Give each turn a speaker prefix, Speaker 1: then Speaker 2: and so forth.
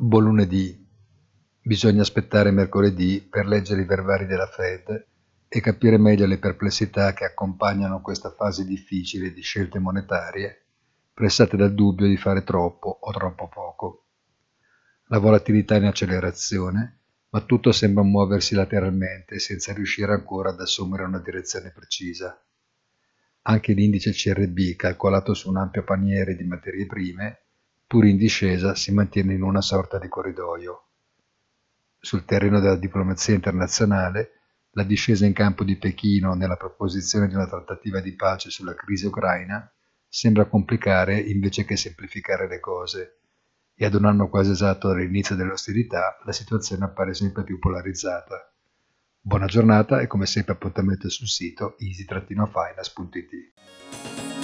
Speaker 1: Buon lunedì. Bisogna aspettare mercoledì per leggere i verbali della Fed e capire meglio le perplessità che accompagnano questa fase difficile di scelte monetarie, pressate dal dubbio di fare troppo o troppo poco. La volatilità è in accelerazione, ma tutto sembra muoversi lateralmente senza riuscire ancora ad assumere una direzione precisa. Anche l'indice CRB, calcolato su un ampio paniere di materie prime, pur in discesa, si mantiene in una sorta di corridoio. Sul terreno della diplomazia internazionale, la discesa in campo di Pechino nella proposizione di una trattativa di pace sulla crisi ucraina sembra complicare invece che semplificare le cose e ad un anno quasi esatto dall'inizio delle ostilità la situazione appare sempre più polarizzata. Buona giornata e come sempre appuntamento sul sito easy-finance.it.